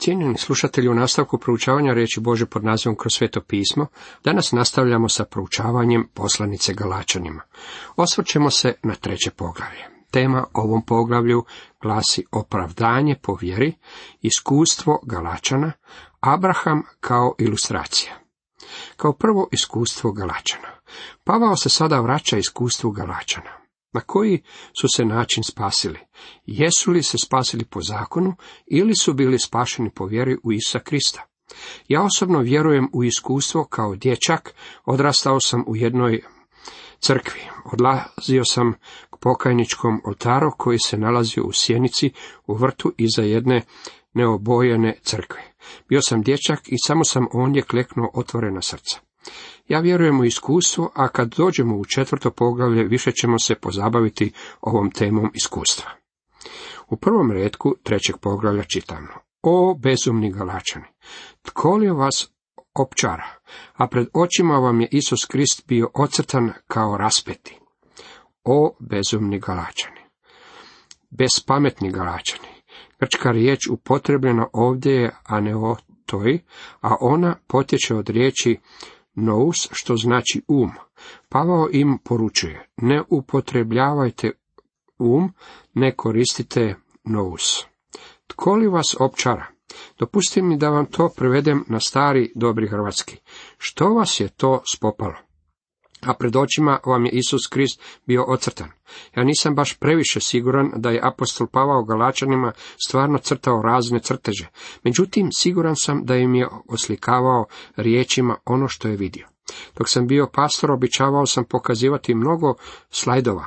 Cijenjeni slušatelji, u nastavku proučavanja riječi Bože pod nazivom kroz sveto pismo, danas nastavljamo sa proučavanjem poslanice Galačanima. Osvrćemo se na treće poglavlje. Tema ovom poglavlju glasi opravdanje po vjeri, iskustvo Galačana, Abraham kao ilustracija. Kao prvo iskustvo Galačana. Pavao se sada vraća iskustvu Galačana. Na koji su se način spasili? Jesu li se spasili po zakonu ili su bili spašeni po vjeri u Isa Krista? Ja osobno vjerujem u iskustvo kao dječak, odrastao sam u jednoj crkvi. Odlazio sam k pokajničkom oltaru koji se nalazio u sjenici u vrtu iza jedne neobojene crkve. Bio sam dječak i samo sam ondje kleknuo otvorena srca. Ja vjerujem u iskustvo, a kad dođemo u četvrto poglavlje, više ćemo se pozabaviti ovom temom iskustva. U prvom redku trećeg poglavlja čitamo. O bezumni galačani, tko li vas opčara, a pred očima vam je Isus Krist bio ocrtan kao raspeti. O bezumni galačani, bespametni galačani. Grčka riječ upotrebljena ovdje je aneotoj, a ona potječe od riječi nous, što znači um. Pavao im poručuje, ne upotrebljavajte um, ne koristite nous. Tko li vas opčara? Dopustite mi da vam to prevedem na stari dobri hrvatski. Što vas je to spopalo? A pred očima vam je Isus Krist bio ocrtan. Ja nisam baš previše siguran da je apostol Pavao Galačanima stvarno crtao razne crteže. Međutim, siguran sam da im je oslikavao riječima ono što je vidio. Dok sam bio pastor, običavao sam pokazivati mnogo slajdova.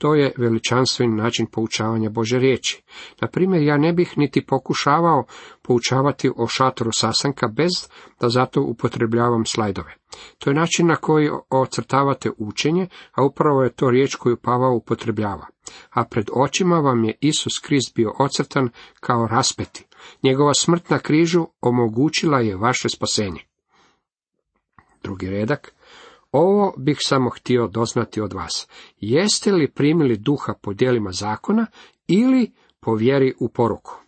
To je veličanstveni način poučavanja Bože riječi. Na primjer, ja ne bih niti pokušavao poučavati o šatoru sastanka bez da zato upotrebljavam slajdove. To je način na koji ocrtavate učenje, a upravo je to riječ koju Pavao upotrebljava. A pred očima vam je Isus Krist bio ocrtan kao raspeti. Njegova smrt na križu omogućila je vaše spasenje. Drugi redak. Ovo bih samo htio doznati od vas. Jeste li primili duha po dijelima zakona ili po vjeri u poruku?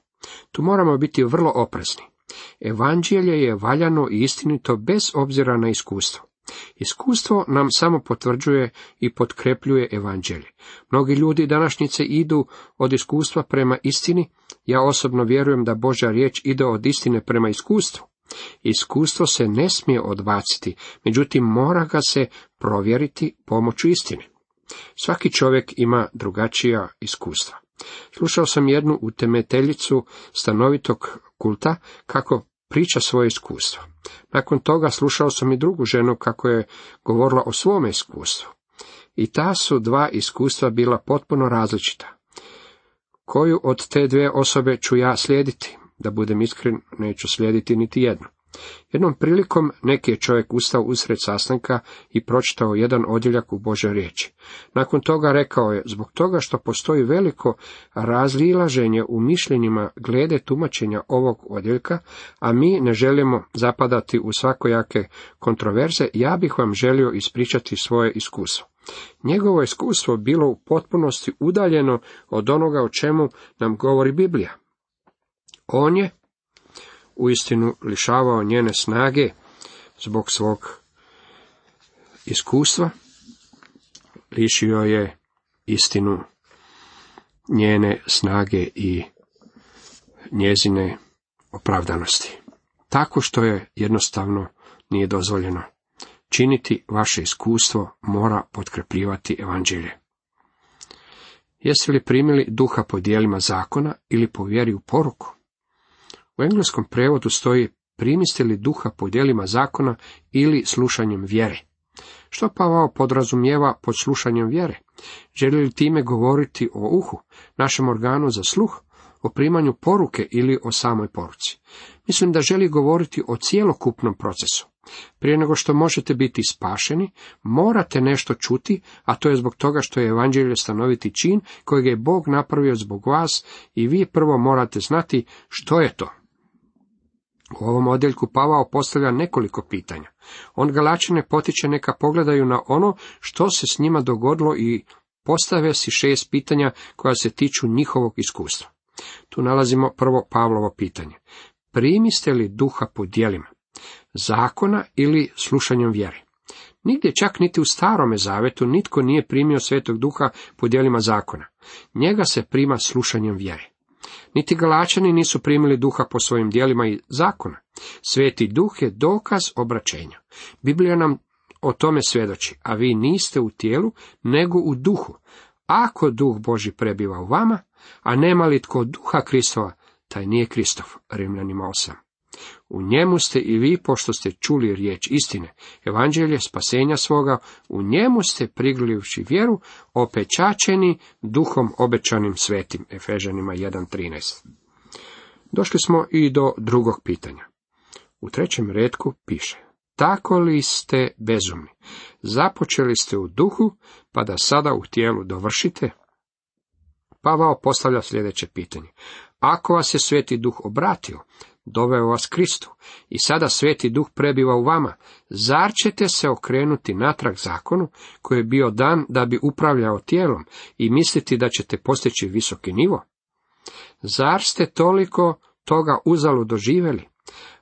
Tu moramo biti vrlo oprezni. Evanđelje je valjano i istinito bez obzira na iskustvo. Iskustvo nam samo potvrđuje i potkrepljuje evanđelje. Mnogi ljudi današnjice idu od iskustva prema istini, ja osobno vjerujem da Božja riječ ide od istine prema iskustvu. Iskustvo se ne smije odbaciti, međutim mora ga se provjeriti pomoću istine. Svaki čovjek ima drugačija iskustva. Slušao sam jednu utemeteljicu stanovitog kulta kako priča svoje iskustvo. Nakon toga slušao sam i drugu ženu kako je govorila o svome iskustvu. I ta su dva iskustva bila potpuno različita. Koju od te dvije osobe ću ja slijediti? Da budem iskren, neću slijediti niti jednu. Jednom prilikom neki je čovjek ustao usred sastanka i pročitao jedan odjeljak u Bože riječi. Nakon toga rekao je, zbog toga što postoji veliko razlilaženje u mišljenjima glede tumačenja ovog odjeljka, a mi ne želimo zapadati u svakojake kontroverze, ja bih vam želio ispričati svoje iskustvo. Njegovo iskustvo bilo u potpunosti udaljeno od onoga o čemu nam govori Biblija. On je uistinu lišavao njene snage zbog svog iskustva, lišio je istinu njene snage i njezine opravdanosti. Tako što je jednostavno nije dozvoljeno. Činiti vaše iskustvo mora potkrepljivati evanđelje. Jeste li primili duha po dijelima zakona ili po vjeri u poruku? U engleskom prevodu stoji primiste li duha po dijelima zakona ili slušanjem vjere. Što Pavao podrazumijeva pod slušanjem vjere? Želi li time govoriti o uhu, našem organu za sluh, o primanju poruke ili o samoj poruci? Mislim da želi govoriti o cijelokupnom procesu. Prije nego što možete biti spašeni, morate nešto čuti, a to je zbog toga što je evanđelje stanoviti čin kojeg je Bog napravio zbog vas i vi prvo morate znati što je to. U ovom odjeljku Pavao postavlja nekoliko pitanja. On Galačine potiče neka pogledaju na ono što se s njima dogodilo i postave si šest pitanja koja se tiču njihovog iskustva. Tu nalazimo prvo Pavlovo pitanje. primiste li duha po dijelima, zakona ili slušanjem vjere. Nigdje čak niti u starome zavetu nitko nije primio svetog duha po dijelima zakona. Njega se prima slušanjem vjere. Niti Galačani nisu primili duha po svojim dijelima i zakona. Sveti duh je dokaz obraćenja. Biblija nam o tome svjedoči, a vi niste u tijelu, nego u duhu. Ako duh Boži prebiva u vama, a nema li tko duha Kristova, taj nije Kristov. Rimljanima 8. U njemu ste i vi, pošto ste čuli riječ istine, evanđelje spasenja svoga, u njemu ste priglivši vjeru, opečačeni duhom obećanim svetim. Efežanima 1.13. Došli smo i do drugog pitanja. U trećem redku piše, tako li ste bezumni? Započeli ste u duhu, pa da sada u tijelu dovršite? Pavao postavlja sljedeće pitanje. Ako vas je sveti duh obratio, doveo vas Kristu i sada sveti duh prebiva u vama, zar ćete se okrenuti natrag zakonu koji je bio dan da bi upravljao tijelom i misliti da ćete postići visoki nivo? Zar ste toliko toga uzalud doživjeli?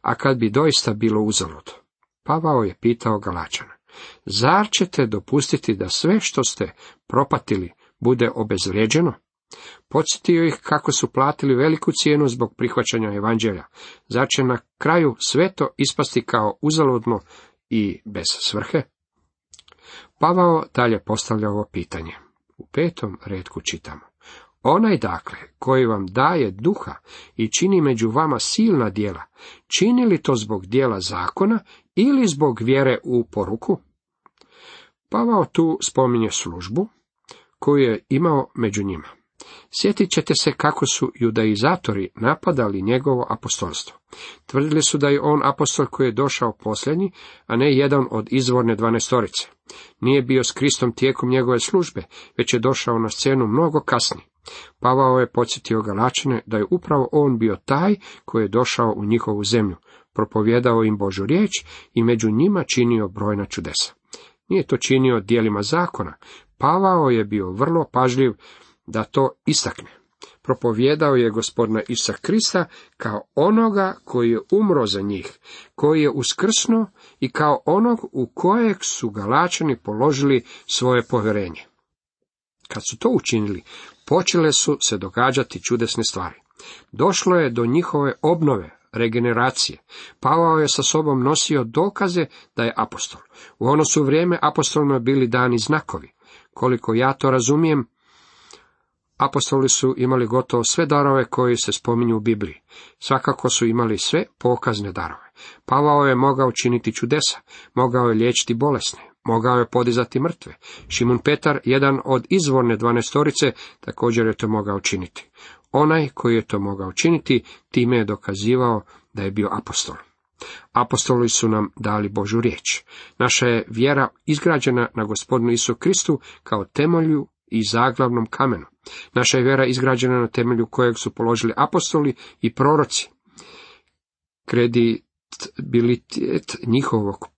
A kad bi doista bilo uzalud? Pavao je pitao Galačana. Zar ćete dopustiti da sve što ste propatili bude obezvrijeđeno? Podsjetio ih kako su platili veliku cijenu zbog prihvaćanja evanđelja. Zar na kraju sve to ispasti kao uzaludno i bez svrhe? Pavao dalje postavlja ovo pitanje. U petom redku čitamo. Onaj dakle, koji vam daje duha i čini među vama silna djela, čini li to zbog dijela zakona ili zbog vjere u poruku? Pavao tu spominje službu koju je imao među njima. Sjetit ćete se kako su judaizatori napadali njegovo apostolstvo. Tvrdili su da je on apostol koji je došao posljednji, a ne jedan od izvorne dvanestorice. Nije bio s Kristom tijekom njegove službe, već je došao na scenu mnogo kasnije. Pavao je podsjetio Galačane da je upravo on bio taj koji je došao u njihovu zemlju, propovjedao im Božu riječ i među njima činio brojna čudesa. Nije to činio dijelima zakona. Pavao je bio vrlo pažljiv da to istakne. Propovjedao je gospodina Isa Krista kao onoga koji je umro za njih, koji je uskrsnuo i kao onog u kojeg su Galačani položili svoje povjerenje. Kad su to učinili, počele su se događati čudesne stvari. Došlo je do njihove obnove, regeneracije. Pavao je sa sobom nosio dokaze da je apostol. U ono su vrijeme apostolima bili dani znakovi. Koliko ja to razumijem, Apostoli su imali gotovo sve darove koji se spominju u Bibliji. Svakako su imali sve pokazne darove. Pavao je mogao činiti čudesa, mogao je liječiti bolesne, mogao je podizati mrtve. Šimun Petar, jedan od izvorne dvanestorice, također je to mogao činiti. Onaj koji je to mogao činiti, time je dokazivao da je bio apostol. Apostoli su nam dali Božu riječ. Naša je vjera izgrađena na gospodinu Isu Kristu kao temelju i zaglavnom kamenu. Naša je vjera izgrađena na temelju kojeg su položili apostoli i proroci. Kredibilitet njihovog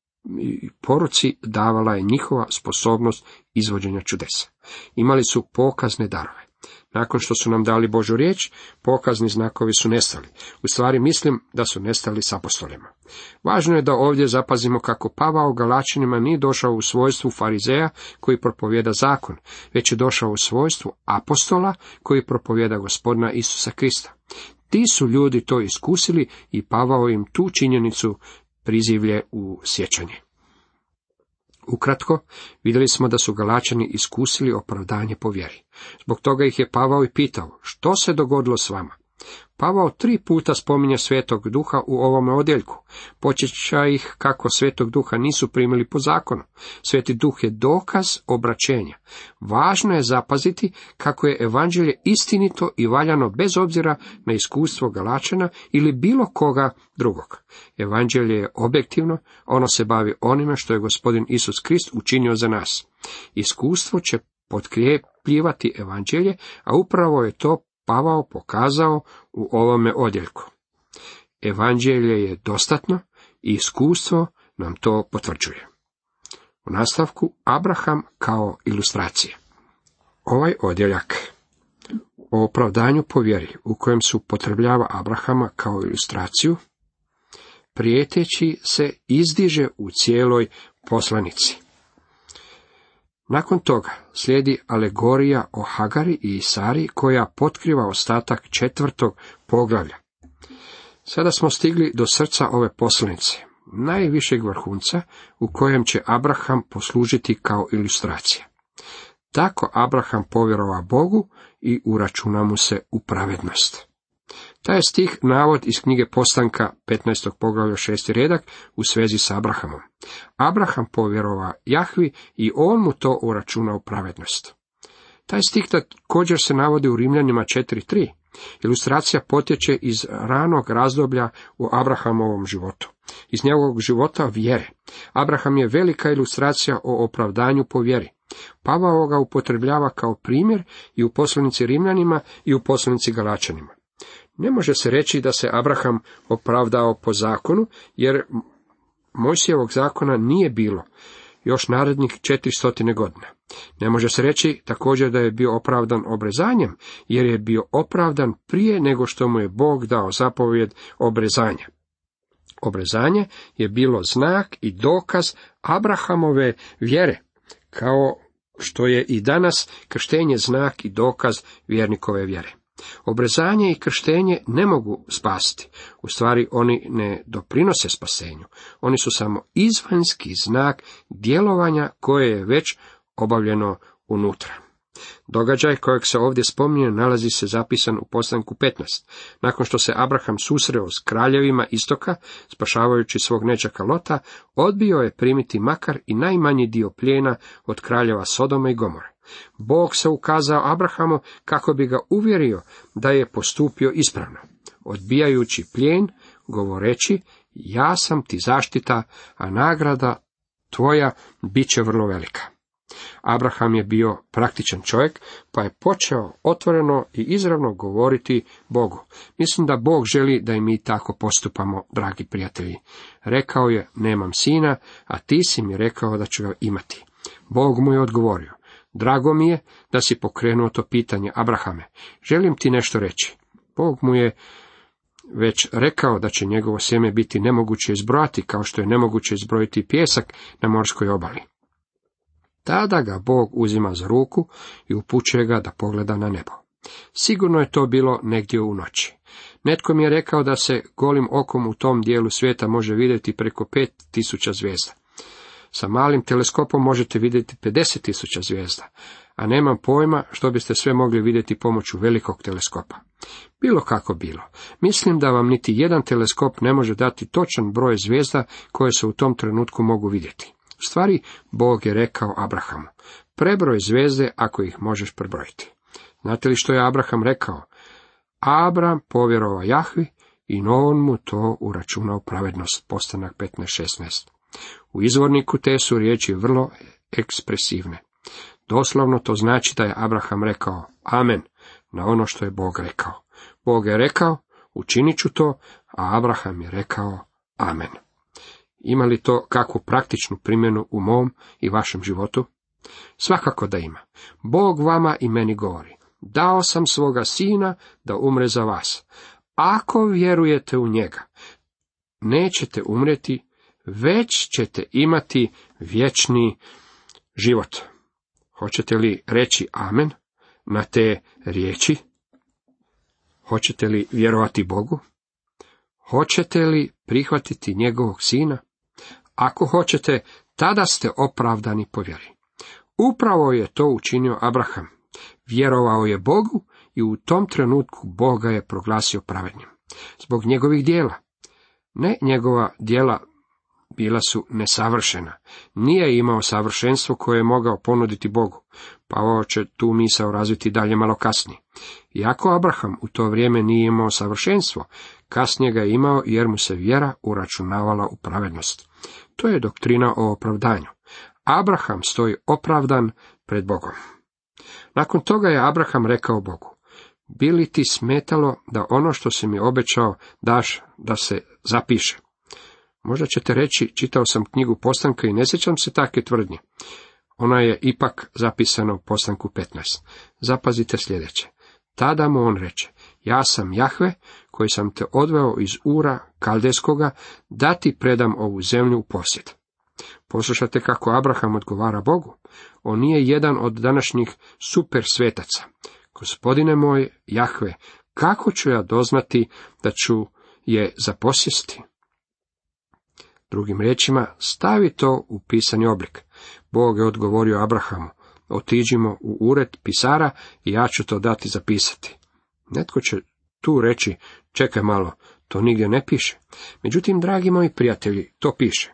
poruci davala je njihova sposobnost izvođenja čudesa. Imali su pokazne darove. Nakon što su nam dali Božu riječ, pokazni znakovi su nestali. U stvari mislim da su nestali s apostolima. Važno je da ovdje zapazimo kako Pavao Galačinima nije došao u svojstvu farizeja koji propovjeda zakon, već je došao u svojstvu apostola koji propovjeda gospodina Isusa Krista. Ti su ljudi to iskusili i Pavao im tu činjenicu prizivlje u sjećanje. Ukratko, vidjeli smo da su Galačani iskusili opravdanje po vjeri. Zbog toga ih je Pavao i pitao, što se dogodilo s vama? Pavao tri puta spominje svetog duha u ovome odjeljku. Počeća ih kako svetog duha nisu primili po zakonu. Sveti duh je dokaz obraćenja. Važno je zapaziti kako je evanđelje istinito i valjano bez obzira na iskustvo Galačana ili bilo koga drugog. Evanđelje je objektivno, ono se bavi onime što je gospodin Isus Krist učinio za nas. Iskustvo će potkrijepljivati evanđelje, a upravo je to Pavao pokazao u ovome odjeljku. Evanđelje je dostatno i iskustvo nam to potvrđuje. U nastavku Abraham kao ilustracije. Ovaj odjeljak o opravdanju po vjeri, u kojem se upotrebljava Abrahama kao ilustraciju, prijeteći se izdiže u cijeloj poslanici. Nakon toga slijedi alegorija o Hagari i Isari koja potkriva ostatak četvrtog poglavlja. Sada smo stigli do srca ove poslanice, najvišeg vrhunca u kojem će Abraham poslužiti kao ilustracija. Tako Abraham povjerova Bogu i uračuna mu se u pravednost. Taj je stih navod iz knjige Postanka 15. poglavlja 6. redak u svezi s Abrahamom. Abraham povjerova Jahvi i on mu to uračuna u pravednost. Taj stih također se navodi u Rimljanima 4.3. Ilustracija potječe iz ranog razdoblja u Abrahamovom životu. Iz njegovog života vjere. Abraham je velika ilustracija o opravdanju po vjeri. Pavao ga upotrebljava kao primjer i u poslanici Rimljanima i u poslanici Galačanima. Ne može se reći da se Abraham opravdao po zakonu, jer Mojsijevog zakona nije bilo još narednih 400 godina. Ne može se reći također da je bio opravdan obrezanjem, jer je bio opravdan prije nego što mu je Bog dao zapovjed obrezanja. Obrezanje je bilo znak i dokaz Abrahamove vjere, kao što je i danas krštenje znak i dokaz vjernikove vjere. Obrezanje i krštenje ne mogu spasiti. U stvari oni ne doprinose spasenju. Oni su samo izvanjski znak djelovanja koje je već obavljeno unutra. Događaj kojeg se ovdje spominje nalazi se zapisan u postanku 15. Nakon što se Abraham susreo s kraljevima istoka, spašavajući svog nečaka Lota, odbio je primiti makar i najmanji dio plijena od kraljeva Sodoma i Gomora. Bog se ukazao Abrahamu kako bi ga uvjerio da je postupio ispravno, odbijajući plijen, govoreći, ja sam ti zaštita, a nagrada tvoja bit će vrlo velika. Abraham je bio praktičan čovjek, pa je počeo otvoreno i izravno govoriti Bogu. Mislim da Bog želi da i mi tako postupamo, dragi prijatelji. Rekao je, nemam sina, a ti si mi rekao da ću ga imati. Bog mu je odgovorio, drago mi je da si pokrenuo to pitanje, Abrahame. Želim ti nešto reći. Bog mu je već rekao da će njegovo sjeme biti nemoguće izbrojati, kao što je nemoguće izbrojiti pjesak na morskoj obali. Tada ga Bog uzima za ruku i upućuje ga da pogleda na nebo. Sigurno je to bilo negdje u noći. Netko mi je rekao da se golim okom u tom dijelu svijeta može vidjeti preko pet tisuća zvijezda. Sa malim teleskopom možete vidjeti 50 tisuća zvijezda, a nemam pojma što biste sve mogli vidjeti pomoću velikog teleskopa. Bilo kako bilo, mislim da vam niti jedan teleskop ne može dati točan broj zvijezda koje se u tom trenutku mogu vidjeti stvari, Bog je rekao Abrahamu, prebroj zvezde ako ih možeš prebrojiti. Znate li što je Abraham rekao? Abram povjerovao Jahvi i on mu to uračunao pravednost, postanak 15.16. U izvorniku te su riječi vrlo ekspresivne. Doslovno to znači da je Abraham rekao amen na ono što je Bog rekao. Bog je rekao, učinit ću to, a Abraham je rekao amen. Ima li to kakvu praktičnu primjenu u mom i vašem životu? Svakako da ima. Bog vama i meni govori. Dao sam svoga sina da umre za vas. Ako vjerujete u njega, nećete umreti, već ćete imati vječni život. Hoćete li reći amen na te riječi? Hoćete li vjerovati Bogu? Hoćete li prihvatiti njegovog sina? Ako hoćete, tada ste opravdani po vjeri. Upravo je to učinio Abraham. Vjerovao je Bogu i u tom trenutku Boga je proglasio pravednim. Zbog njegovih dijela. Ne njegova dijela bila su nesavršena. Nije imao savršenstvo koje je mogao ponuditi Bogu. Pa ovo će tu misao razviti dalje malo kasnije. Iako Abraham u to vrijeme nije imao savršenstvo, kasnije ga je imao jer mu se vjera uračunavala u pravednost. To je doktrina o opravdanju. Abraham stoji opravdan pred Bogom. Nakon toga je Abraham rekao Bogu, bi li ti smetalo da ono što si mi obećao daš da se zapiše? Možda ćete reći, čitao sam knjigu postanka i ne sjećam se takve tvrdnje. Ona je ipak zapisana u postanku 15. Zapazite sljedeće. Tada mu on reče, ja sam Jahve, koji sam te odveo iz Ura Kaldeskoga, da ti predam ovu zemlju u posjed. Poslušate kako Abraham odgovara Bogu. On nije jedan od današnjih super svetaca. Gospodine moj, Jahve, kako ću ja doznati da ću je zaposjesti? Drugim riječima, stavi to u pisani oblik. Bog je odgovorio Abrahamu, otiđimo u ured pisara i ja ću to dati zapisati. Netko će tu reći, čekaj malo, to nigdje ne piše. Međutim, dragi moji prijatelji, to piše.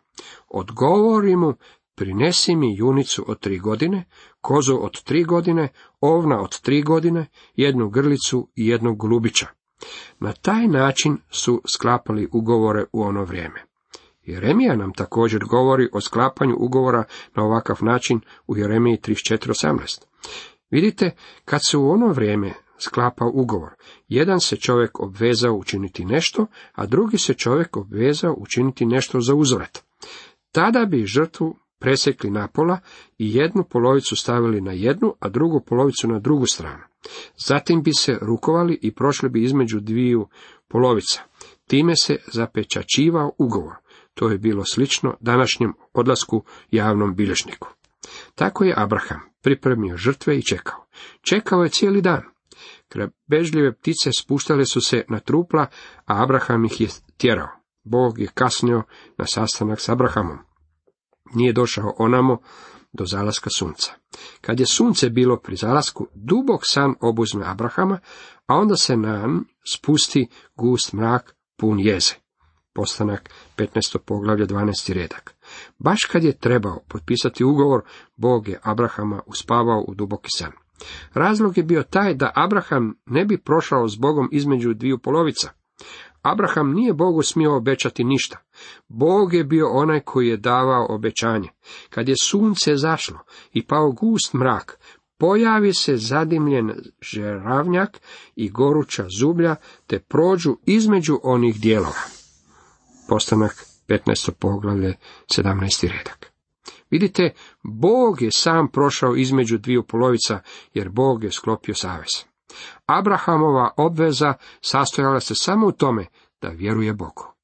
Odgovori mu, prinesi mi junicu od tri godine, kozu od tri godine, ovna od tri godine, jednu grlicu i jednog glubića. Na taj način su sklapali ugovore u ono vrijeme. Jeremija nam također govori o sklapanju ugovora na ovakav način u Jeremiji 34.18. Vidite, kad se u ono vrijeme sklapa ugovor, jedan se čovjek obvezao učiniti nešto, a drugi se čovjek obvezao učiniti nešto za uzvrat. Tada bi žrtvu presekli napola i jednu polovicu stavili na jednu, a drugu polovicu na drugu stranu. Zatim bi se rukovali i prošli bi između dviju polovica. Time se zapečačivao ugovor. To je bilo slično današnjem odlasku javnom bilježniku. Tako je Abraham pripremio žrtve i čekao. Čekao je cijeli dan. Krebežljive ptice spuštale su se na trupla, a Abraham ih je tjerao. Bog je kasnio na sastanak s Abrahamom. Nije došao onamo do zalaska sunca. Kad je sunce bilo pri zalasku, dubok san obuzme Abrahama, a onda se na spusti gust mrak pun jeze. Postanak 15. poglavlje 12. redak. Baš kad je trebao potpisati ugovor, Bog je Abrahama uspavao u duboki san. Razlog je bio taj da Abraham ne bi prošao s Bogom između dviju polovica. Abraham nije Bogu smio obećati ništa. Bog je bio onaj koji je davao obećanje. Kad je sunce zašlo i pao gust mrak, pojavi se zadimljen žeravnjak i goruća zublja, te prođu između onih dijelova. Postanak 15. poglavlje 17. redak. Vidite, Bog je sam prošao između dviju polovica, jer Bog je sklopio savez. Abrahamova obveza sastojala se samo u tome da vjeruje Bogu.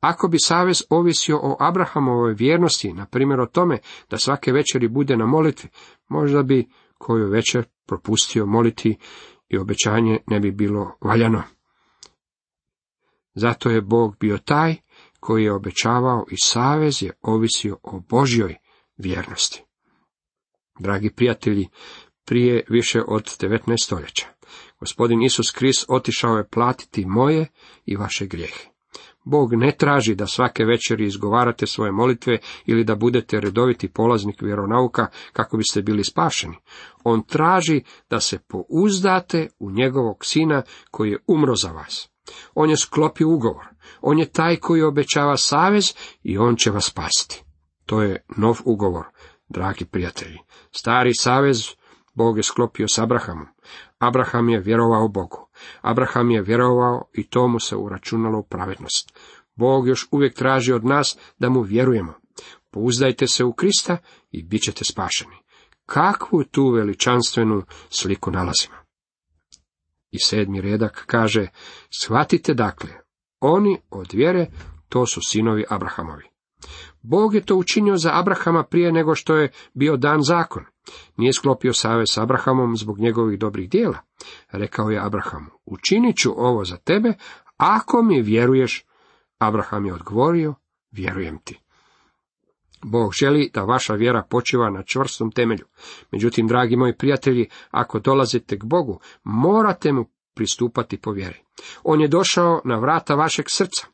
Ako bi savez ovisio o Abrahamovoj vjernosti, na primjer o tome da svake večeri bude na molitvi, možda bi koju večer propustio moliti i obećanje ne bi bilo valjano. Zato je Bog bio taj koji je obećavao i savez je ovisio o Božjoj vjernosti. Dragi prijatelji, prije više od 19 stoljeća, gospodin Isus Krist otišao je platiti moje i vaše grijehe. Bog ne traži da svake večeri izgovarate svoje molitve ili da budete redoviti polaznik vjeronauka kako biste bili spašeni. On traži da se pouzdate u njegovog sina koji je umro za vas. On je sklopio ugovor. On je taj koji obećava savez i on će vas spasiti. To je nov ugovor, dragi prijatelji. Stari savez Bog je sklopio s Abrahamom. Abraham je vjerovao Bogu. Abraham je vjerovao i to mu se uračunalo u pravednost. Bog još uvijek traži od nas da mu vjerujemo. Pouzdajte se u Krista i bit ćete spašeni. Kakvu tu veličanstvenu sliku nalazimo? I sedmi redak kaže, shvatite dakle, oni od vjere, to su sinovi Abrahamovi. Bog je to učinio za Abrahama prije nego što je bio dan zakon. Nije sklopio savez s Abrahamom zbog njegovih dobrih dijela. Rekao je Abrahamu, učinit ću ovo za tebe, ako mi vjeruješ. Abraham je odgovorio, vjerujem ti. Bog želi da vaša vjera počiva na čvrstom temelju. Međutim, dragi moji prijatelji, ako dolazite k Bogu, morate mu pristupati po vjeri. On je došao na vrata vašeg srca.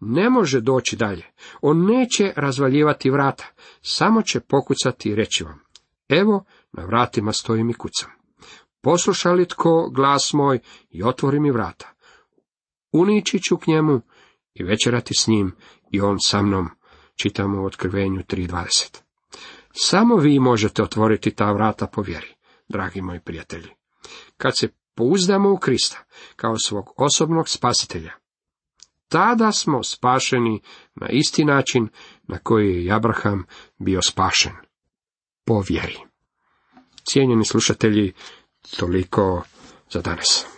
Ne može doći dalje. On neće razvaljivati vrata. Samo će pokucati i reći vam. Evo, na vratima stojim i kucam. Posluša li tko glas moj i otvori mi vrata. Unići ću k njemu i večerati s njim i on sa mnom. Čitamo u otkrivenju 3.20. Samo vi možete otvoriti ta vrata po vjeri, dragi moji prijatelji. Kad se pouzdamo u Krista kao svog osobnog spasitelja, tada smo spašeni na isti način na koji je Abraham bio spašen. Po vjeri. Cijenjeni slušatelji, toliko za danas.